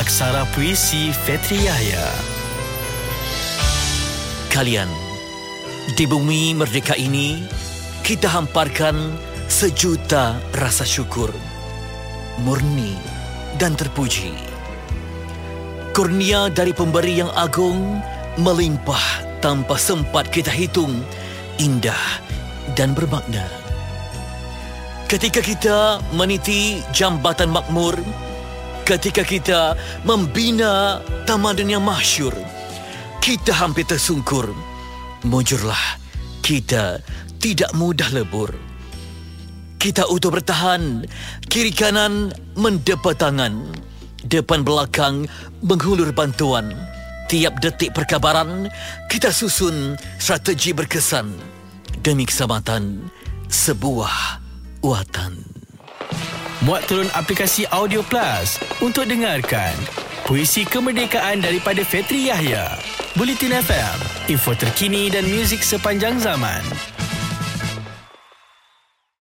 Aksara Puisi Fetri Yahya. Kalian, di bumi merdeka ini, kita hamparkan sejuta rasa syukur, murni dan terpuji. Kurnia dari pemberi yang agung melimpah tanpa sempat kita hitung, indah dan bermakna. Ketika kita meniti jambatan makmur, ketika kita membina taman dunia masyur, kita hampir tersungkur. Mujurlah, kita tidak mudah lebur. Kita utuh bertahan, kiri kanan mendepa tangan, depan belakang menghulur bantuan. Tiap detik perkabaran, kita susun strategi berkesan demi keselamatan sebuah watan. Muat turun aplikasi Audio Plus untuk dengarkan puisi kemerdekaan daripada Fetri Yahya. Bulletin FM, info terkini dan muzik sepanjang zaman.